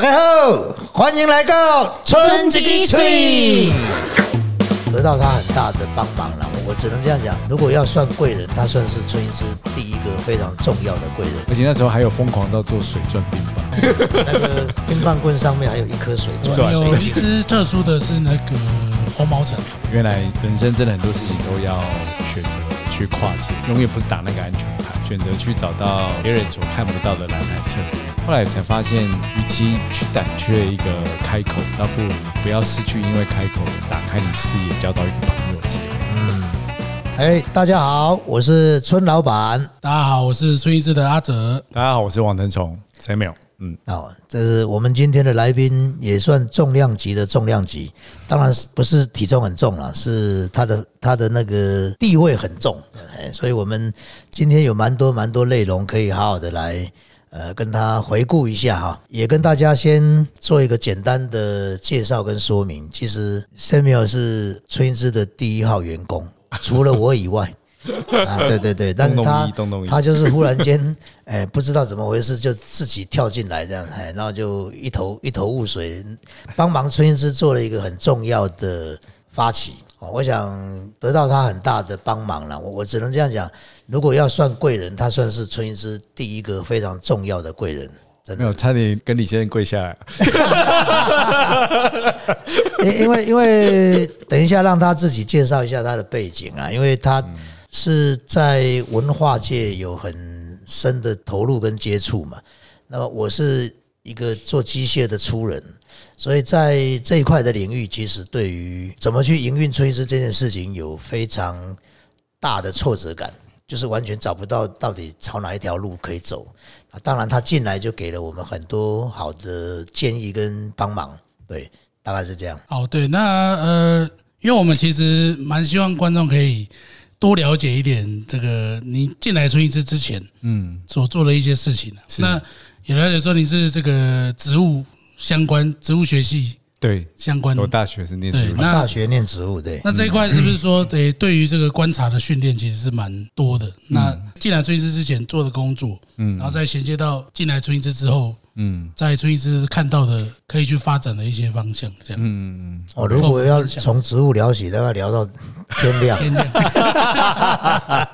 大家好，欢迎来到春季吹。得到他很大的帮忙了，我只能这样讲。如果要算贵人，他算是春之第一个非常重要的贵人。而且那时候还有疯狂到做水钻冰棒，那个冰棒棍上面还有一颗水钻。有一只特殊的是那个红毛城。原来人生真的很多事情都要选择去跨界，永远不是打那个安全牌，选择去找到别人所看不到的蓝海策略。后来才发现，与其去胆怯一个开口，倒不如不要失去，因为开口打开你视野，交到一个朋友结。嗯，哎，大家好，我是村老板。大家好，我是孙医师的阿哲。大家好，我是王腾崇。Samuel。嗯，好，这是我们今天的来宾，也算重量级的重量级，当然不是体重很重了，是他的他的那个地位很重。哎，所以我们今天有蛮多蛮多内容可以好好的来。呃，跟他回顾一下哈，也跟大家先做一个简单的介绍跟说明。其实 Samuel 是春之的第一号员工，除了我以外啊，对对对，但是他他就是忽然间，哎，不知道怎么回事，就自己跳进来这样，哎，然后就一头一头雾水，帮忙春之做了一个很重要的发起。哦，我想得到他很大的帮忙了。我我只能这样讲，如果要算贵人，他算是春英之第一个非常重要的贵人。没有，差点跟李先生跪下来。因因为因为等一下让他自己介绍一下他的背景啊，因为他是在文化界有很深的投入跟接触嘛。那么我是一个做机械的粗人。所以在这一块的领域，其实对于怎么去营运吹师这件事情，有非常大的挫折感，就是完全找不到到底朝哪一条路可以走。啊，当然他进来就给了我们很多好的建议跟帮忙，对，大概是这样。哦，对，那呃，因为我们其实蛮希望观众可以多了解一点这个你进来吹师之前，嗯，所做的一些事情。那也了解说你是这个植物。相关植物学系对相关，我大学是念植物，大学念植物对。那这一块是不是说，对对于这个观察的训练其实是蛮多的？那进来春医师之前做的工作，嗯，然后再衔接到进来春医师之后，嗯，在春医师看到的可以去发展的一些方向，这样。嗯嗯。哦，如果要从植物聊起，大概聊到天亮。天亮。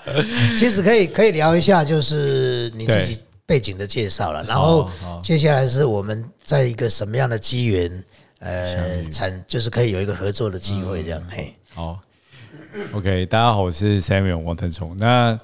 其实可以可以聊一下，就是你自己。背景的介绍了，然后接下来是我们在一个什么样的机缘，呃，产就是可以有一个合作的机会这样。嘿，好，OK，大家好，我是 Samuel 王腾崇。那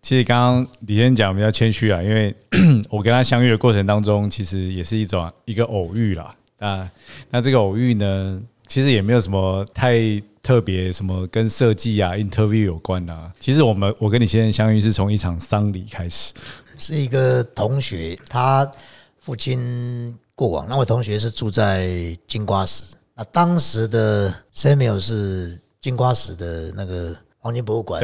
其实刚刚李先生讲比较谦虚啊，因为 我跟他相遇的过程当中，其实也是一种一个偶遇啦。啊，那这个偶遇呢，其实也没有什么太特别，什么跟设计啊、interview 有关的。其实我们我跟你先生相遇是从一场丧礼开始。是一个同学，他父亲过往，那位同学是住在金瓜石。那当时的 Samuel 是金瓜石的那个黄金博物馆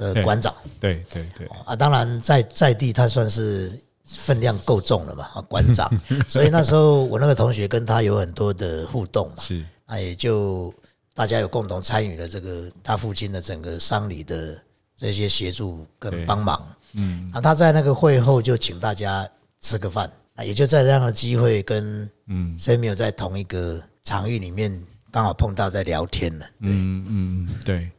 的馆长。对对对。啊，当然在在地他算是分量够重了嘛，啊，馆长。所以那时候我那个同学跟他有很多的互动嘛。是。那也就大家有共同参与了这个他父亲的整个丧礼的这些协助跟帮忙。嗯，那他在那个会后就请大家吃个饭，那也就在这样的机会跟嗯 Samuel 在同一个场域里面刚好碰到在聊天了。嗯嗯，对。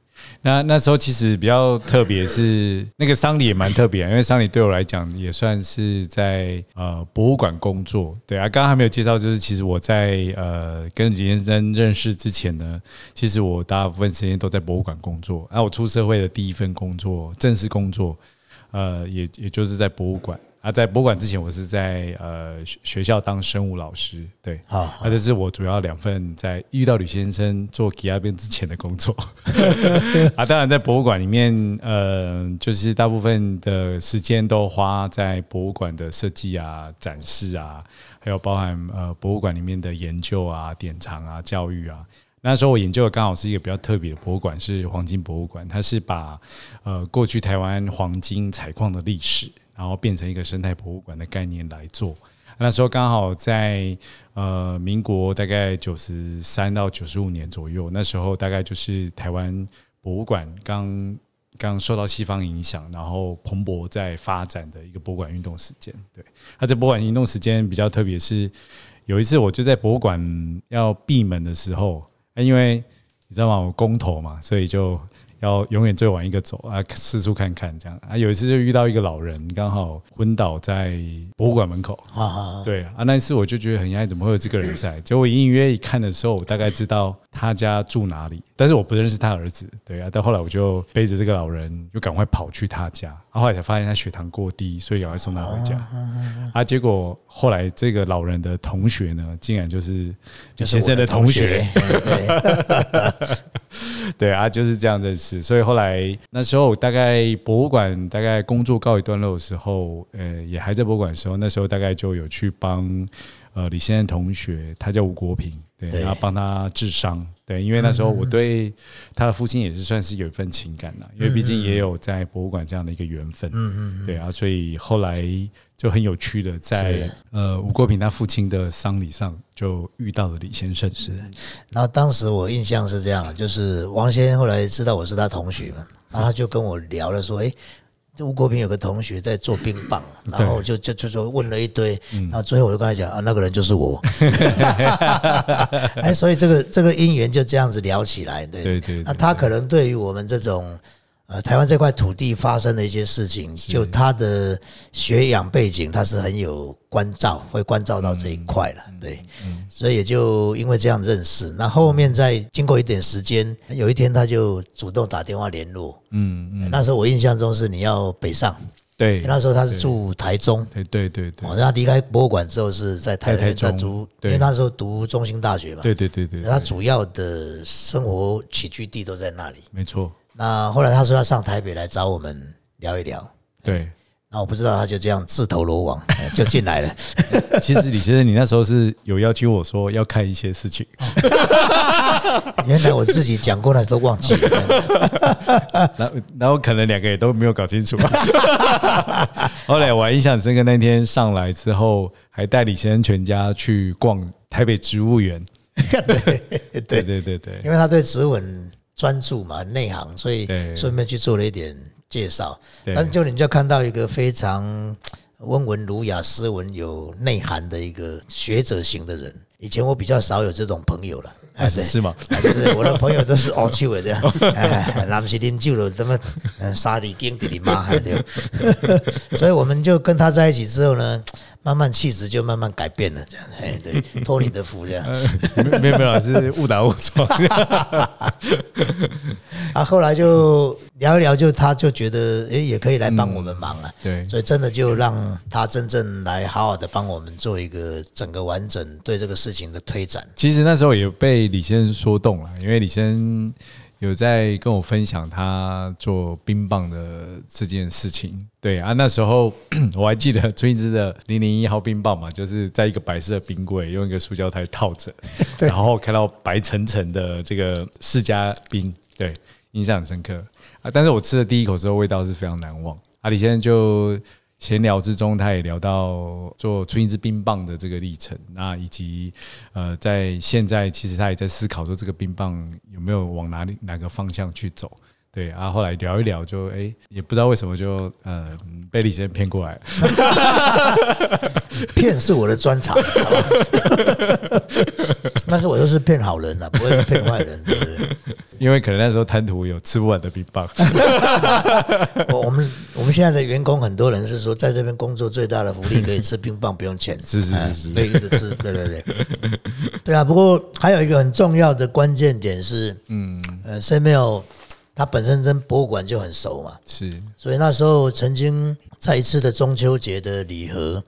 那那时候其实比较特别，是那个丧礼也蛮特别，因为丧礼对我来讲也算是在呃博物馆工作。对啊，刚刚还没有介绍，就是其实我在呃跟李先生认识之前呢，其实我大部分时间都在博物馆工作。那我出社会的第一份工作，正式工作。呃，也也就是在博物馆啊，在博物馆之前，我是在呃学校当生物老师，对，啊，这是我主要两份在遇到吕先生做吉亚边之前的工作 啊。当然，在博物馆里面，呃，就是大部分的时间都花在博物馆的设计啊、展示啊，还有包含呃博物馆里面的研究啊、典藏啊、教育啊。那时候我研究的刚好是一个比较特别的博物馆，是黄金博物馆。它是把呃过去台湾黄金采矿的历史，然后变成一个生态博物馆的概念来做。那时候刚好在呃民国大概九十三到九十五年左右，那时候大概就是台湾博物馆刚刚受到西方影响，然后蓬勃在发展的一个博物馆运动时间。对，那这博物馆运动时间比较特别是。有一次我就在博物馆要闭门的时候，因为你知道吗，我公投嘛，所以就要永远最晚一个走啊，四处看看这样啊。有一次就遇到一个老人，刚好昏倒在博物馆门口。啊啊，对啊，那一次我就觉得很压抑，怎么会有这个人在？结果隐隐约约一看的时候，我大概知道他家住哪里，但是我不认识他儿子。对啊，但后来我就背着这个老人，就赶快跑去他家，啊、后来才发现他血糖过低，所以赶快送他回家。啊，结果后来这个老人的同学呢，竟然就是李先生的同学。对，啊，就是这样认识。所以后来那时候大概博物馆大概工作告一段落的时候，呃，也还在博物馆的时候，那时候大概就有去帮呃李先生同学，他叫吴国平，对，对然后帮他治伤。对，因为那时候我 对他的父亲也是算是有一份情感呐，因为毕竟也有在博物馆这样的一个缘分。嗯嗯，对啊，所以后来就很有趣的在是。呃吴国平他父亲的丧礼上就遇到了李先生。是，然后当时我印象是这样，就是王先生后来知道我是他同学嘛，然后他就跟我聊了说，诶，这吴国平有个同学在做冰棒，然后就就就就问了一堆，然后最后我就跟他讲啊，那个人就是我，哎，所以这个这个姻缘就这样子聊起来，对对对对。那他可能对于我们这种。呃，台湾这块土地发生的一些事情，就他的学养背景，他是很有关照，会关照到这一块了，对，所以也就因为这样认识。那后面再经过一点时间，有一天他就主动打电话联络，嗯嗯，那时候我印象中是你要北上，对，那时候他是住台中，对对对对。哦，他离开博物馆之后是在台在台中。在读，因为那时候读中兴大学嘛，对对对对，他主要的生活起居地都在那里。没错，那后来他说要上台北来找我们聊一聊，对。那我不知道他就这样自投罗网哎 就进来了。其实李先生，你那时候是有要求我说要看一些事情，原来我自己讲过了都忘记了。然后然后可能两个也都没有搞清楚。后来我还印象很深刻，那天上来之后，还带李先生全家去逛台北植物园。对对对对对，因为他对植物很专注嘛，很内行，所以对顺便去做了一点介绍。但是就你就看到一个非常温文儒雅、斯文有内涵的一个学者型的人。以前我比较少有这种朋友了，哎，对。是吗？啊对对，我的朋友都是傲气的这样，哎，那不是啉酒了，怎么呃沙里丁弟弟妈还对，所以我们就跟他在一起之后呢，慢慢气质就慢慢改变了，这样，哎，对，托你的福这样。没没有没有，是误打误撞。啊，后来就聊一聊，就他就觉得，诶，也可以来帮我们忙了。对所以真的就让他真正来好好的帮我们做一个整个完整对这个事情的推展。其实那时候也被李先生说动了，因为李先生有在跟我分享他做冰棒的这件事情。对啊，那时候 我还记得春之的零零一号冰棒嘛，就是在一个白色的冰柜用一个塑胶袋套着，然后看到白沉沉的这个释迦冰，对，印象很深刻啊。但是我吃了第一口之后，味道是非常难忘。啊，李先生就闲聊之中，他也聊到做出一支冰棒的这个历程，那以及呃，在现在其实他也在思考说这个冰棒有没有往哪里哪个方向去走。对啊，后来聊一聊就，哎，也不知道为什么就呃被李先生骗过来了。骗是我的专长，但是我都是骗好人啊，不会骗坏人，对不对？因为可能那时候贪图有吃不完的冰棒，我我们我们现在的员工很多人是说，在这边工作最大的福利可以吃冰棒不用钱，是是是可以一直吃，对对对，对啊。不过还有一个很重要的关键点是，嗯，呃 s a m u e l 他本身跟博物馆就很熟嘛，是。所以那时候曾经在一次的中秋节的礼盒，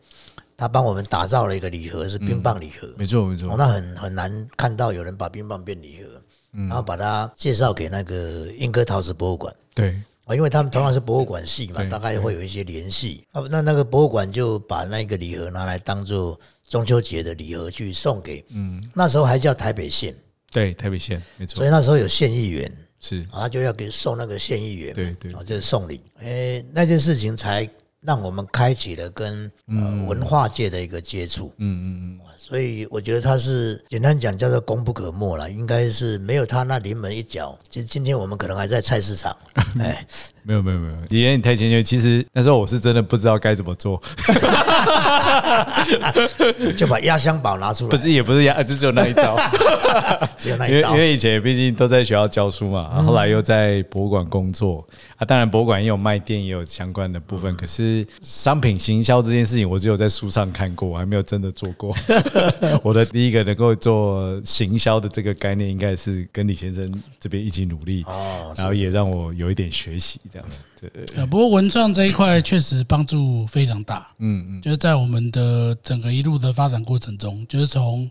他帮我们打造了一个礼盒，是冰棒礼盒。没错没哦，错，那很很难看到有人把冰棒变礼盒，然后把它介绍给那个英歌陶瓷博物馆。对。啊，因为他们同样是博物馆系嘛，大概会有一些联系。啊，那那个博物馆就把那个礼盒拿来当做中秋节的礼盒去送给，嗯，那时候还叫台北县，对，台北县没错。所以那时候有县议员，是，啊，他就要给送那个县议员，对对啊，就是送礼。诶，那件事情才让我们开启了跟呃文化界的一个接触。嗯嗯嗯，所以我觉得他是简单讲叫做功不可没了，应该是没有他那临门一脚，其实今天我们可能还在菜市场，哎，没有没有没有，李岩你太谦虚。其实那时候我是真的不知道该怎么做，就把压箱宝拿出来，不是也不是压，就只有那一招。只有那一招因为因。为以前毕竟都在学校教书嘛，然后后来又在博物馆工作啊，当然博物馆也有卖店，也有相关的部分。可是商品行销这件事情，我只有在书上看过，我还没有真的做过。我的第一个能够做行销的这个概念，应该是跟李先生这边一起努力，哦，然后也让我有一点学习这样子。对。对，呃，不过文创这一块确实帮助非常大，嗯嗯，就是在我们的整个一路的发展过程中，就是从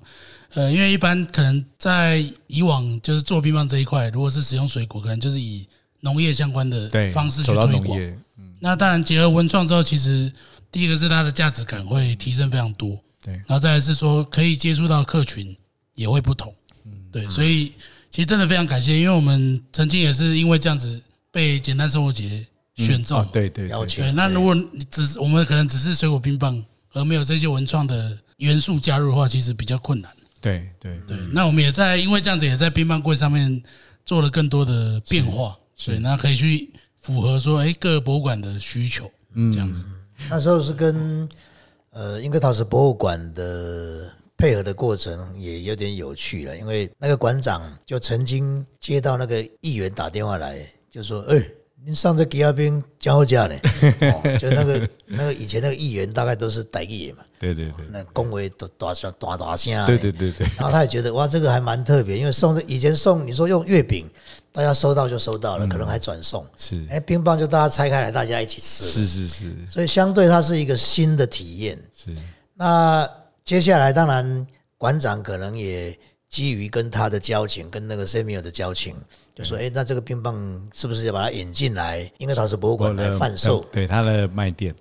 呃，因为一般可能在以往就是做乒乓这一块，如果是使用水果，可能就是以农业相关的，方式去推广。农业，那当然结合文创之后，其实第一个是它的价值感会提升非常多，对。然后再来是说可以接触到客群也会不同，对，所以其实真的非常感谢，因为我们曾经也是因为这样子被简单生活节选中哦，，对对对，邀请对，那如果你只是我们可能只是水果冰棒，而没有这些文创的元素加入的话，其实比较困难。对对。对，那我们也在因为这样子，也在冰棒柜上面做了更多的变化，所以，那可以去符合说，哎，各个博物馆的需求，这样子。那时候是跟呃英格陶瓷博物馆的配合的过程也有点有趣了，因为那个馆长就曾经接到那个议员打电话来，就说：“哎、您上次给阿兵讲好价呢？” 哦，就那个那个以前那个议员大概都是台语的嘛，对对对那恭维都大声大大声的。对对对对，然后他也觉得哇，这个还蛮特别，因为送这以前送你说用月饼，大家收到就收到了，可能还转送。是哎，冰棒就大家拆开来，大家一起吃。是是是所以相对它是一个新的体验。是，那接下来当然馆长可能也基于跟他的交情，跟那个 Samuel 的交情，就说：“哎，那这个冰棒是不是要把它引进来，英格陶瓷博物馆来贩售？对它的卖店，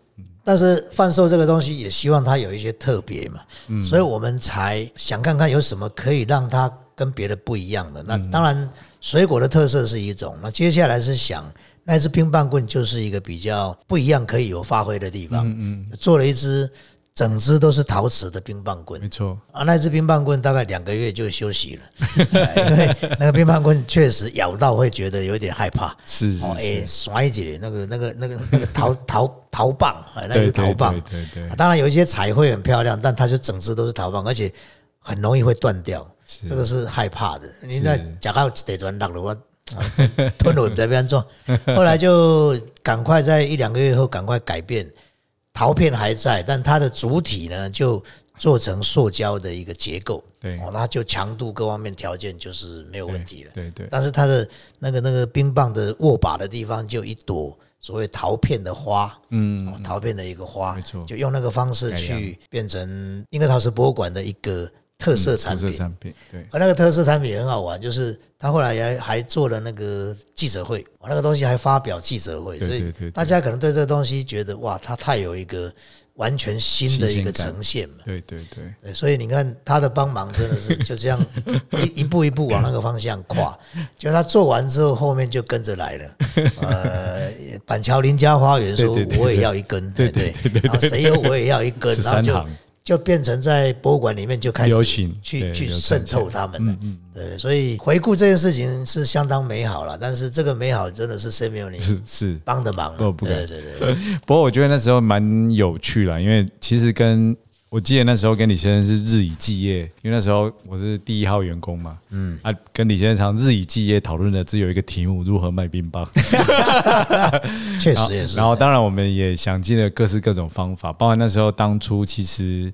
但是贩售这个东西也希望它有一些特别嘛，所以我们才想看看有什么可以让它跟别的不一样的。那当然，水果的特色是一种，那接下来是想那支冰棒棍就是一个比较不一样可以有发挥的地方。嗯嗯，做了一支整支都是陶瓷的冰棒棍。没，错，啊，那支冰棒棍大概两个月就休息了，哎因为那个冰棒棍确实咬到会觉得有点害怕。是是哦，哎，是，甩起来那个、那个、那个、那个陶 陶陶棒，啊，那个是陶棒。对。对当然有一些彩绘很漂亮，但它就整只都是陶棒，而且很容易会断掉，这个是害怕的。你那假到得转落了，吞了在边做，后来就赶快在一两个月后赶快改变，陶片还在，但它的主体呢就做成塑胶的一个结构，对。哦，那就强度各方面条件就是没有问题了。对对但是它的那个那个冰棒的握把的地方就一朵所谓陶片的花，嗯，陶片的一个花，没错。就用那个方式去变成英格陶瓷博物馆的一个特色产品。特色产品，对，而那个特色产品很好玩，就是他后来还还做了那个记者会，我那个东西还发表记者会，所以大家可能对这个东西觉得哇，它太有一个完全新的一个呈现嘛。对对对，对，所以你看他的帮忙真的是就这样 一一步一步往那个方向跨，就他做完之后，后面就跟着来了。呃，板桥林家花园说我也要一根，对对对对。然后谁有我也要一根，然后就就变成在博物馆里面就开始流行去去渗透他们了。对，所以回顾这件事情是相当美好了，但是这个美好真的是 Samuel 你是是。帮的忙啊，不不敢对对对，不过我觉得那时候蛮有趣了，因为其实跟我记得那时候跟李先生是日以继夜，因为那时候我是第一号员工嘛，嗯啊，跟李先生常日以继夜讨论的只有一个题目：如何卖冰棒。确实也是。然后当然我们也想尽了各式各种方法，包括那时候当初其实。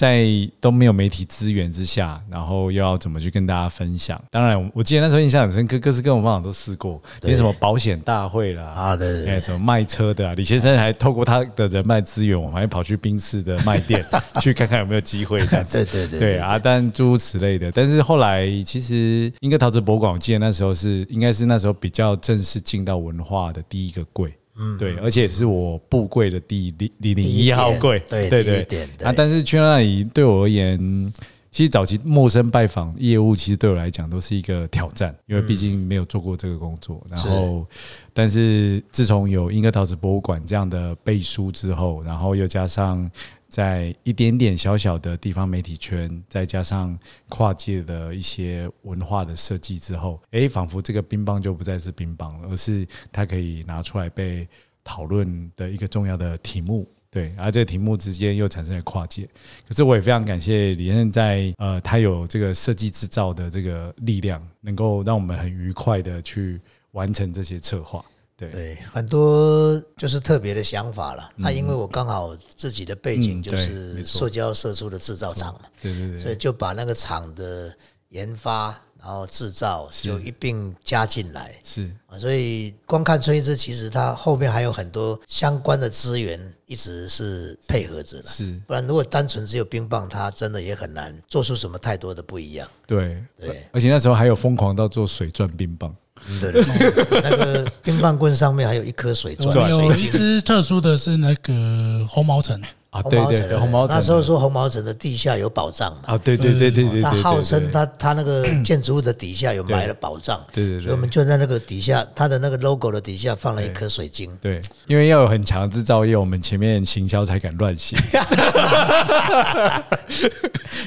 在都没有媒体资源之下，然后又要怎么去跟大家分享？当然，我记得那时候印象很深刻，各式各种方法都试过，连什么保险大会啦，啊，对对对哎，什么卖车的啊？李先生还透过他的人脉资源，我们还跑去宾士的卖店 去看看有没有机会这样子。对对对对啊，但诸如此类的。但是后来其实英格陶瓷博物馆，我记得那时候是应该是那时候比较正式进到文化的第一个柜。嗯，对，而且是我布柜的第零零零一号柜，对对对。啊，但是去那里对我而言，其实早期陌生拜访业务，其实对我来讲都是一个挑战，因为毕竟没有做过这个工作。然后，但是自从有英格陶瓷博物馆这样的背书之后，然后又加上在一点点小小的地方媒体圈，再加上跨界的一些文化的设计之后，诶，仿佛这个冰棒就不再是冰棒了，而是它可以拿出来被讨论的一个重要的题目。对，而这个题目之间又产生了跨界。可是我也非常感谢李先生在呃，他有这个设计制造的这个力量，能够让我们很愉快的去完成这些策划。对，对，很多就是特别的想法了。那因为我刚好自己的背景就是塑胶射出的制造厂嘛，对对对所以就把那个厂的研发然后制造就一并加进来。是啊，所以光看春一枝，其实它后面还有很多相关的资源一直是配合着的。是，不然如果单纯只有冰棒，它真的也很难做出什么太多的不一样。对对，而且那时候还有疯狂到做水钻冰棒，对对对，那个冰棒棍上面还有一颗水钻，有一水晶。支特殊的是那个红毛城，啊，对对对，红毛城那时候说红毛城的地下有宝藏嘛，啊，对对对对对，他号称，对他他那个 建筑物的底下有埋了宝藏，对对对所以我们就在那个底下，他的那个 logo 的底下放了一颗水晶。对，因为要有很强制造业，我们前面行销才敢乱写。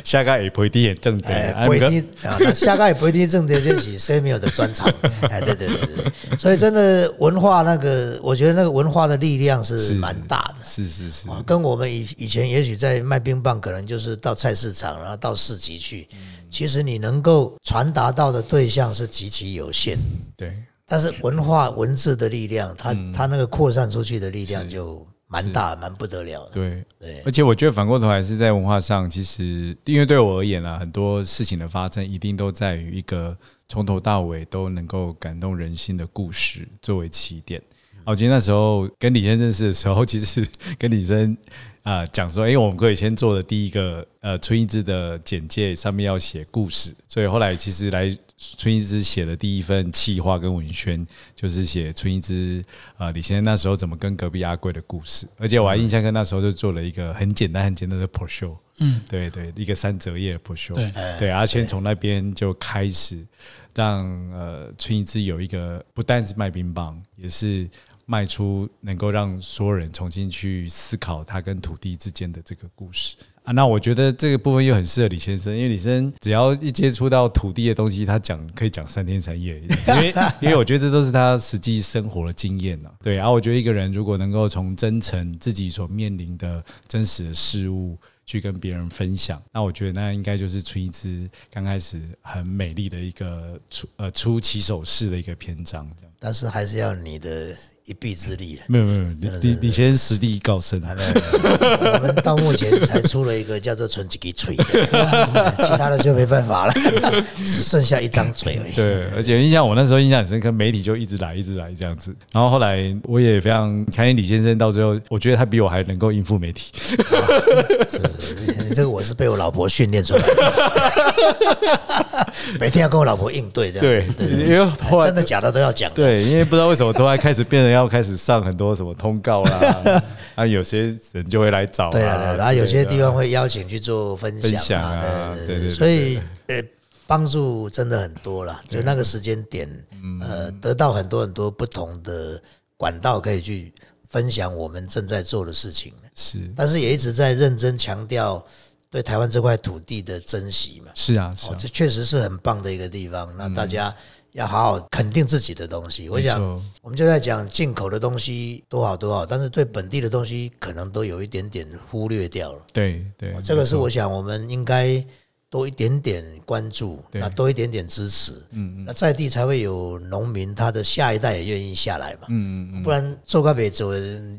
下个也不一定很正哎，不一定啊，那下个也不一定正点，就是 Samuel 的专长。哎，对对对对对，所以真的文化那个，我觉得那个文化的力量是是。蛮大的。是是是，啊，跟我们以以前也许在卖冰棒，可能就是到菜市场，然后到市集去。其实你能够传达到的对象是极其有限，对但是文化文字的力量，它它那个扩散出去的力量就蛮大，蛮不得了的。对对而且我觉得反过头来是在文化上，其实因为对我而言啊，很多事情的发生一定都在于一个从头到尾都能够感动人心的故事作为起点。啊我今天那时候跟李先生认识的时候，其实跟李生啊讲说，哎、我们可以先做的第一个呃春一枝的简介上面要写故事，所以后来其实来春一枝写的第一份企划跟文宣，就是写春一枝啊、呃李先生那时候怎么跟隔壁阿贵的故事，而且我还印象跟那时候就做了一个很简单很简单的 pro show，嗯，对对，一个三折页的 pro show，对。对，阿轩从那边就开始让呃春一枝有一个不但是卖冰棒，也是卖出能够让所有人重新去思考他跟土地之间的这个故事啊。那我觉得这个部分又很适合李先生，因为李先生只要一接触到土地的东西，他讲可以讲三天三夜，因为因为我觉得这都是他实际生活的经验呐、对，然、后我觉得一个人如果能够从真诚自己所面临的真实的事物。去跟别人分享，那我觉得那应该就是春一枝刚开始很美丽的一个出呃出起手式的一个篇章，这样。但是还是要你的一臂之力了。没有没有，你你你先实力告深啊！没有我们到目前才出了一个叫做“纯几个嘴”的，其他的就没办法了，只剩下一张嘴而已。对，而且印象我那时候印象很深刻，媒体就一直来一直来这样子。然后后来我也非常开心，李先生到最后，我觉得他比我还能够应付媒体。这个我是被我老婆训练出来的，每天要跟我老婆应对这样。对，因为真的假的都要讲。对，因为不知道为什么突然开始变得要开始上很多什么通告啦，啊，有些人就会来找啊，对了对，然后有些地方会邀请去做分分享享啊对对对对所以呃，帮助真的很多了。就那个时间点，嗯呃，得到很多很多不同的管道可以去分享我们正在做的事情，是但是也一直在认真强调对台湾这块土地的珍惜嘛。是啊是啊，哦这确实是很棒的一个地方。那大家要好好肯定自己的东西。我想，我们就在讲进口的东西多好多好，但是对本地的东西可能都有一点点忽略掉了。对对，哦这个是我想我们应该多一点点关注，对。那多一点点支持，嗯嗯，那在地才会有农民，他的下一代也愿意下来嘛，嗯嗯嗯，不然做个北走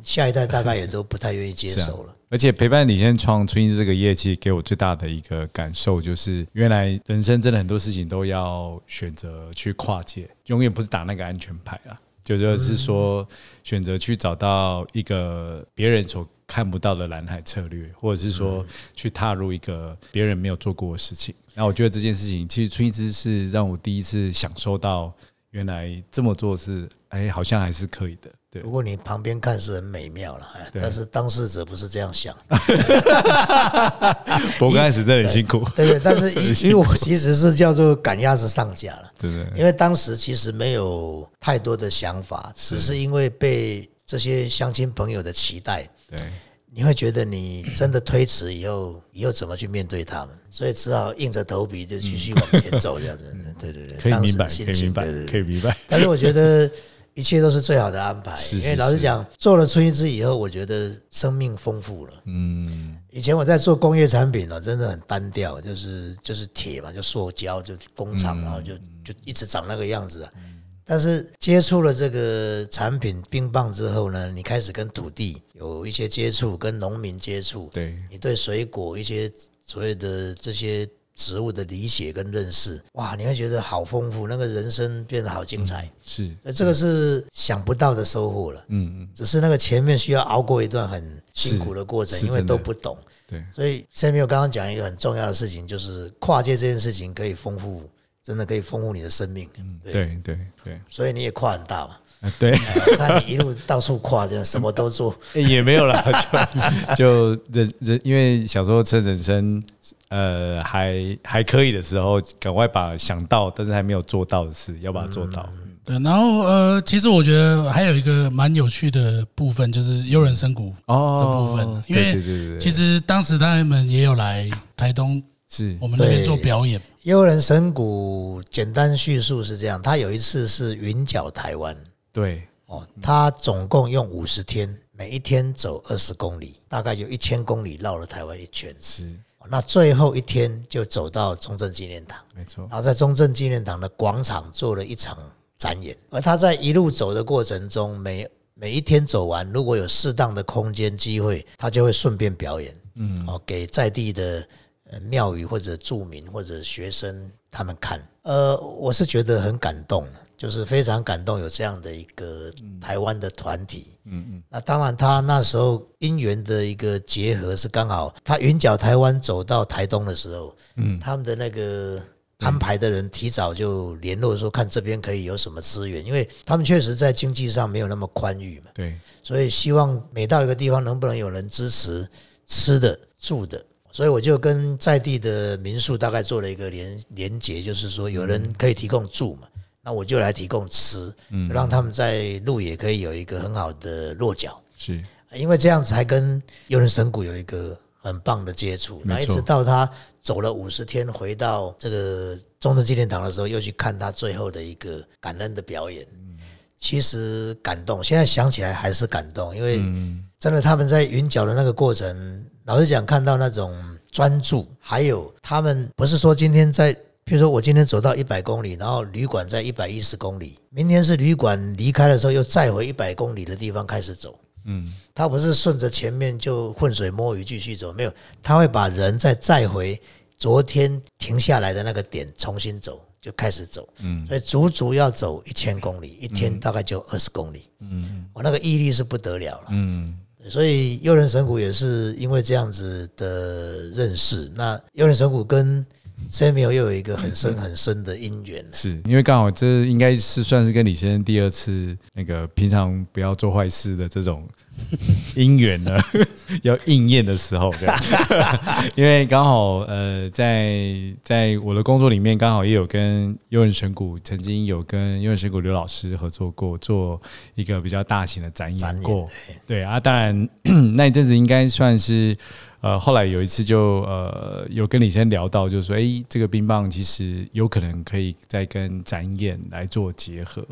下一代大概也都不太愿意接受了。而且陪伴李先创春一这个业绩，给我最大的一个感受就是，原来人生真的很多事情都要选择去跨界，永远不是打那个安全牌啊。就就是说，选择去找到一个别人所看不到的蓝海策略，或者是说去踏入一个别人没有做过的事情。那我觉得这件事情，其实春一枝是让我第一次享受到，原来这么做是，哎，好像还是可以的。对不，过你旁边看是很美妙了，但是当事者不是这样想，我刚开始真的很辛苦，对对。但是 因为我其实是叫做赶鸭子上架了，对不对？因为当时其实没有太多的想法，只是因为被这些乡亲朋友的期待，对。你会觉得你真的推迟以后，以后怎么去面对他们？所以只好硬着头皮就继续往前走，这样子。对对对，可以明白，可以明白对对，对可以明白。但是我觉得一切都是最好的安排，是是因为老实讲，做了春一枝以后，我觉得生命丰富了。嗯，以前我在做工业产品呢，真的很单调，就是就是铁嘛，就塑胶，就工厂，然后就就一直长那个样子啊。但是接触了这个产品冰棒之后呢，你开始跟土地有一些接触，跟农民接触，对，你对水果一些所谓的这些植物的理解跟认识，哇，你会觉得好丰富，那个人生变得好精彩。是，那这个是想不到的收获了。嗯嗯，只是那个前面需要熬过一段很辛苦的过程，因为都不懂。对，所以 Samuel 刚刚讲一个很重要的事情，就是跨界这件事情可以丰富，真的可以丰富你的生命。对，对对对，所以你也跨很大嘛。啊对，我看你一路到处跨，这样什么都做。也没有啦，就就人人，因为小时候趁人生呃还还可以的时候，赶快把想到但是还没有做到的事，要把它做到。对，然后呃，其实我觉得还有一个蛮有趣的部分，就是悠人深谷哦的部分，因对为其实当时他们也有来台东是。我们那边做表演，幽人神谷简单叙述是这样，他有一次是云脚台湾。对。哦，他总共用五十天，每一天走二十公里，大概有一千公里绕了台湾一圈。是。哦那最后一天就走到中正纪念堂。没错，然后在中正纪念堂的广场做了一场展演，而他在一路走的过程中，每每一天走完，如果有适当的空间机会，他就会顺便表演，嗯，哦，给在地的呃庙宇或者住民或者学生他们看。呃，我是觉得很感动，就是非常感动有这样的一个台湾的团体，嗯嗯。那当然，他那时候因缘的一个结合是刚好，他云脚台湾走到台东的时候，嗯，他们的那个安排的人提早就联络说，看这边可以有什么资源，因为他们确实在经济上没有那么宽裕嘛，对所以希望每到一个地方能不能有人支持吃的、住的。所以我就跟在地的民宿大概做了一个连连结，就是说有人可以提供住嘛，那我就来提供吃，让他们在路也可以有一个很好的落脚。是因为这样才跟游人神谷有一个很棒的接触。那一直到他走了五十天，回到这个中正纪念堂的时候，又去看他最后的一个感恩的表演。其实感动，现在想起来还是感动，因为真的他们在云脚的那个过程，老实讲，看到那种专注，还有他们不是说今天在，譬如说我今天走到一百公里，然后旅馆在一百一十公里，明天是旅馆离开的时候又再回一百公里的地方开始走。嗯他不是顺着前面就浑水摸鱼继续走，没有，他会把人再载回昨天停下来的那个点重新走，就开始走。嗯，所以足足要走一千公里，一天大概就二十公里。嗯，我那个毅力是不得了了。嗯所以幽灵神谷也是因为这样子的认识，那幽灵神谷跟 Samuel 又有一个很深很深的因缘。是因为刚好这应该是算是跟李先生第二次那个平常不要做坏事的这种姻缘呢，要应验的时候，对，因为刚好呃，在在我的工作里面，刚好也有跟幽人神谷曾经有跟幽人神谷刘老师合作过，做一个比较大型的展演过，对。啊，当然 那一阵子应该算是。呃，后来有一次就呃有跟李先聊到，就是说，哎，这个冰棒其实有可能可以再跟展演来做结合，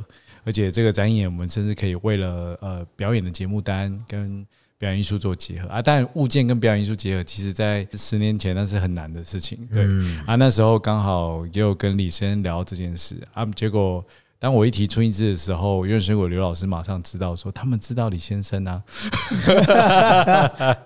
而且这个展演我们甚至可以为了呃表演的节目单跟表演艺术做结合啊。当然，物件跟表演艺术结合，其实在十年前那是很难的事情，对、啊。那时候刚好也有跟李先生聊这件事啊，结果。当我一提春一枝的时候，院水果刘老师马上知道说，他们知道李先生啊，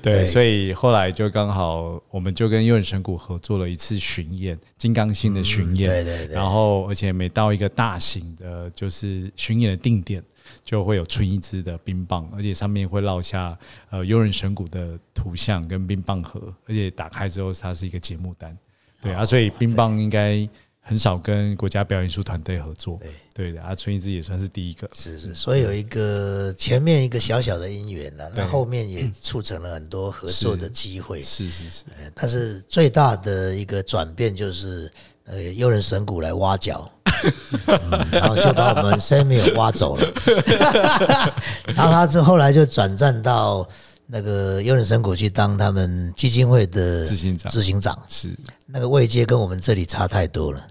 对，对。所以后来就刚好，我们就跟悠人神谷合作了一次巡演，金刚星的巡演，对对对。然后而且每到一个大型的，就是巡演的定点，就会有春一枝的冰棒，而且上面会烙下呃悠人神谷的图像跟冰棒盒，而且打开之后它是一个节目单，对啊，所以冰棒应该。很少跟国家表演艺术团队合作，对。的，啊，春一枝也算是第一个，是是，所以有一个前面一个小小的因缘了，那后面也促成了很多合作的机会。是是是，呃但是最大的一个转变就是，呃，幽人神谷来挖角，嗯然后就把我们 Samuel 挖走了，然后他之后来就转战到那个优人神谷去当他们基金会的执行长。执行长，是。那个位阶跟我们这里差太多了，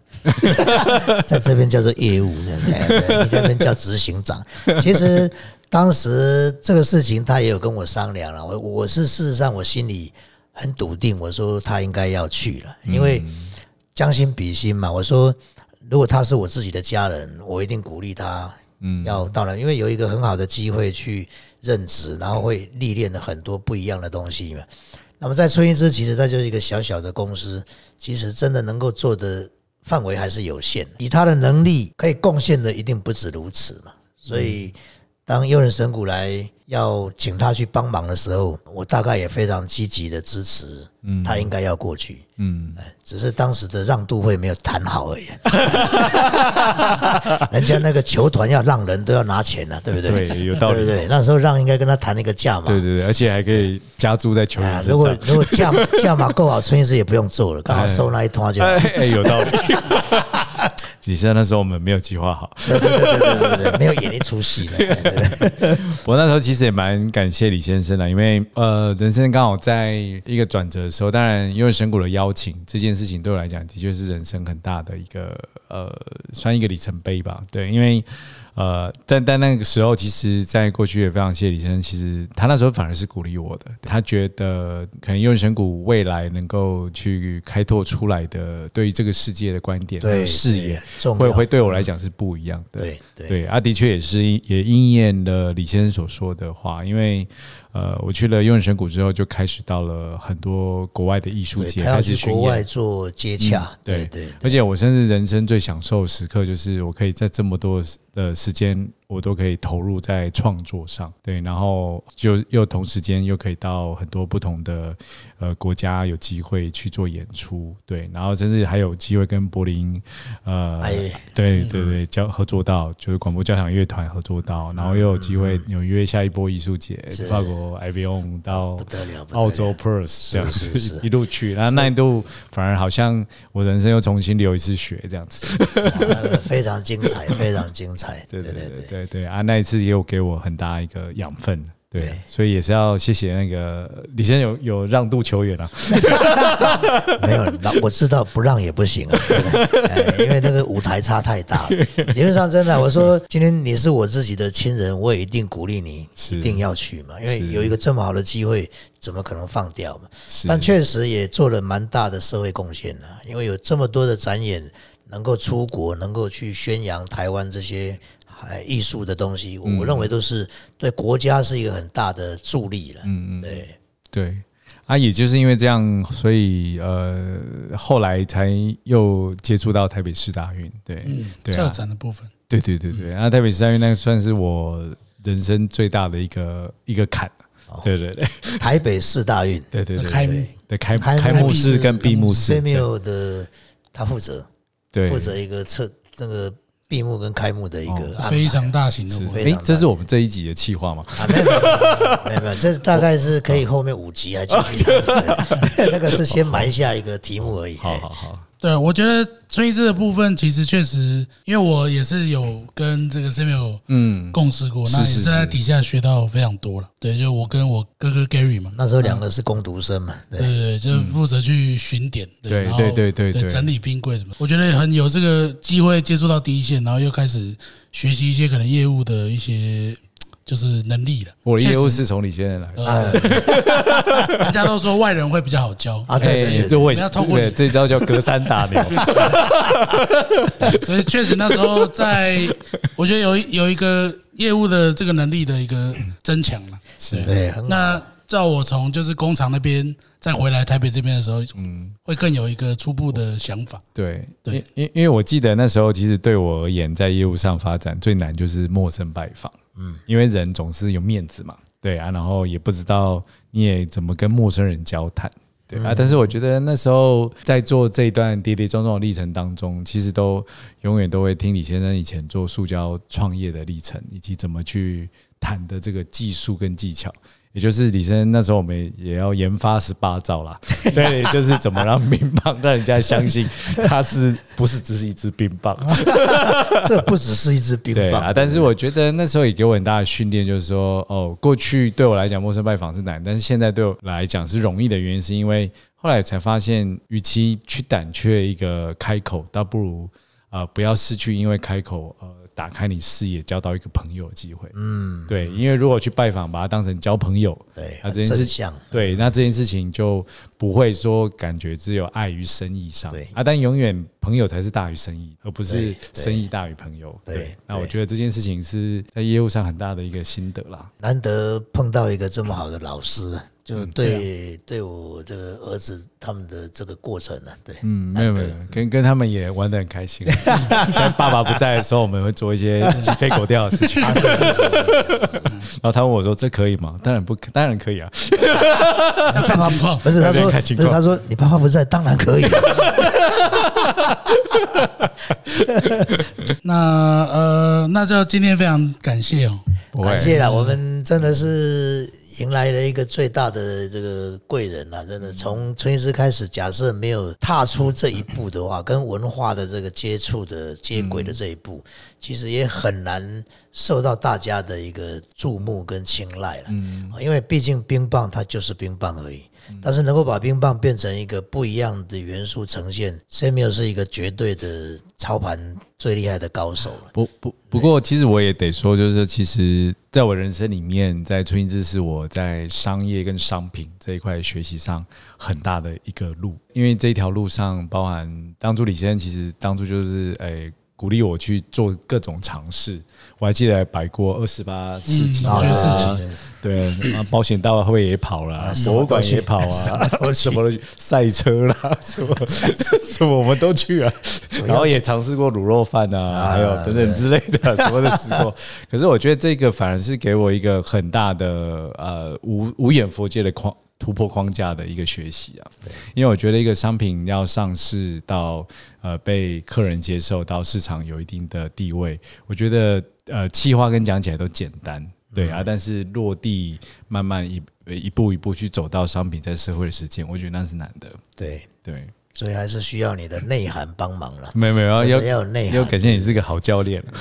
在这边叫做业务，对对？你那边叫执行长。其实当时这个事情他也有跟我商量了，我我是事实上我心里很笃定，我说他应该要去了，因为将心比心嘛。我说如果他是我自己的家人，我一定鼓励他，嗯，要到了，因为有一个很好的机会去任职，然后会历练了很多不一样的东西嘛。那么在春一之，其实它就是一个小小的公司，其实真的能够做的范围还是有限，以他的能力可以贡献的一定不止如此嘛。所以当幽人神谷来要请他去帮忙的时候，我大概也非常积极的支持，他应该要过去，嗯，只是当时的让渡会没有谈好而已。人家那个球团要让人都要拿钱了、对不对？对有道理对不对？那时候让应该跟他谈那个价嘛。对对对，而且还可以加注在球员啊，如果。如果价价码够好，春医师也不用做了，刚好收那一通就好。哎哎，有道理。只是那时候我们没有计划好，对对对对对没有演一出戏 我那时候其实也蛮感谢李先生的，因为呃，人生刚好在一个转折的时候，当然因为神谷的邀请这件事情对我来讲，的确是人生很大的一个呃，算一个里程碑吧。对，因为呃，但但那个时候，其实在过去也非常谢谢李先生，其实他那时候反而是鼓励我的，他觉得可能幽人神谷未来能够去开拓出来的对于这个世界的观点、对视野会会对我来讲是不一样的。对对对，啊，的确也是也应验了李先生所说的话，因为呃，我去了幽人神谷之后，就开始到了很多国外的艺术对，节开始巡去国外。做接洽。对对对，而且我甚至人生最享受的时刻，就是我可以在这么多的时间，我都可以投入在创作上。对，然后就又同时间又可以到很多不同的呃国家有机会去做演出。对，然后甚至还有机会跟柏林呃哎，对对对，交合作到就是广播交响乐团合作到，然后又有机会纽约下一波艺术节，法国 i v o n 到澳洲 Perth 这样一路去，然后那一度反而好像我人生又重新流一次血这样子。非常精彩，非常精彩。对对对对对对对啊，那一次也有给我很大一个养分。对对，所以也是要谢谢那个李先生有有让渡球员啊，没有让我知道不让也不行啊，对不对？哎因为那个舞台差太大了。理论上真的，我说今天你是我自己的亲人，我也一定鼓励你，一定要去嘛，因为有一个这么好的机会，怎么可能放掉嘛？但确实也做了蛮大的社会贡献了，因为有这么多的展演能够出国，能够去宣扬台湾这些还艺术的东西，我我认为都是对国家是一个很大的助力了。嗯嗯，对。对。啊，也就是因为这样，所以呃，后来才又接触到台北市大运，对，对策啊，展的部分，对对对对，那台北市大运那个算是我人生最大的一个一个坎，对对对台北市大运对对对，开幕的开开幕开幕式跟闭幕式，对。Samuel 的他负责对，负责一个测那个闭幕跟开幕的一个哦非常大型的是活动哎这是我们这一集的企划吗？啊，没有没有没有这 大概是可以后面五集来继续讲，对 那个是先埋下一个题目而已。好好好，对，我觉得春一枝的部分其实确实，因为我也是有跟这个 Samuel 嗯，共事过，那也是在底下学到非常多了。对，就我跟我哥哥 Gary 嘛，那时候两个是工读生嘛，对。对对，就负责去巡点，对然后对对对对整理冰柜什么，我觉得很有这个机会接触到第一线，然后又开始学习一些可能业务的一些就是能力了。我的业务是从你先生来的。呃，人家都说外人会比较好教。啊，对就我不要通过这招叫隔山打牛，所以确实那时候在，我觉得有一有一个业务的这个能力的一个增强了。是。对，那照我从就是工厂那边再回来台北这边的时候，嗯，会更有一个初步的想法。对，对。因因因为我记得那时候，其实对我而言，在业务上发展最难就是陌生拜访，嗯，因为人总是有面子嘛，对啊，然后也不知道你也怎么跟陌生人交谈。对啊，但是我觉得那时候在做这一段跌跌撞撞的历程当中，其实都永远都会听李先生以前做塑胶创业的历程，以及怎么去谈的这个技术跟技巧。也就是李生那时候我们也要研发十八招啦，对，就是怎么让冰棒让人家相信它是不是只是一支冰棒，这不只是一支 冰棒对啊。但是我觉得那时候也给我很大的训练，就是说哦，过去对我来讲陌生拜访是难，但是现在对我来讲是容易的原因，是因为后来才发现，与其去胆怯一个开口，倒不如呃不要失去因为开口呃打开你视野，交到一个朋友的机会。嗯，对，因为如果去拜访，把它当成交朋友，对，那这件事很正向。对，那这件事情就不会说感觉只有爱于生意上，对啊，但永远朋友才是大于生意，而不是生意大于朋友。对那我对觉得这件事情是在业务上很大的一个心得啦。难得碰到一个这么好的老师，就嗯对对我这个儿子他们的这个过程呢，对，嗯，没有没有，跟跟他们也玩的很开心。在爸爸不在的时候，我们会做一些鸡飞狗跳的事情。然后他问我说：“这可以吗？”当然不可，当然可以啊。要看情况。不是他说，他说，你爸爸不在，当然可以。那呃，那就今天非常感谢哦，感谢了，我们真的是迎来了一个最大的这个贵人啊，真的从春医师开始，假设没有踏出这一步的话，跟文化的这个接触的接轨的这一步，其实也很难受到大家的一个注目跟青睐了。嗯，因为毕竟冰棒它就是冰棒而已。但是能够把冰棒变成一个不一样的元素呈现，Samuel 是一个绝对的操盘最厉害的高手了。不不不过，其实我也得说，就是其实在我人生里面，在春英之是我在商业跟商品这一块学习上很大的一个路，因为这一条路上包含当初李先生其实当初就是诶。鼓励我去做各种尝试，我还记得摆过二十八世纪嗯啊对，啊保险大会也跑了，博物馆也跑啊？什么赛车啦，什么？什么我们都去啊，然后也尝试过卤肉饭啊，还有等等之类的，什么都试过。可是我觉得这个反而是给我一个很大的呃无无眼佛界的框。突破框架的一个学习啊，因为我觉得一个商品要上市到呃被客人接受，到市场有一定的地位，我觉得呃企划跟讲起来都简单，对啊，但是落地慢慢一一步一步去走到商品在社会的实践，我觉得那是难的。对，对，所以还是需要你的内涵帮忙了。没有没有，要要内涵要感谢你是个好教练。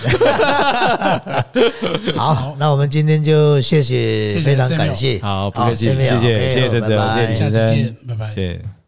好，那我们今天就谢谢，非常感谢。好，不客气谢谢谢谢陈哲，拜拜谢谢李先下次见，拜拜谢谢。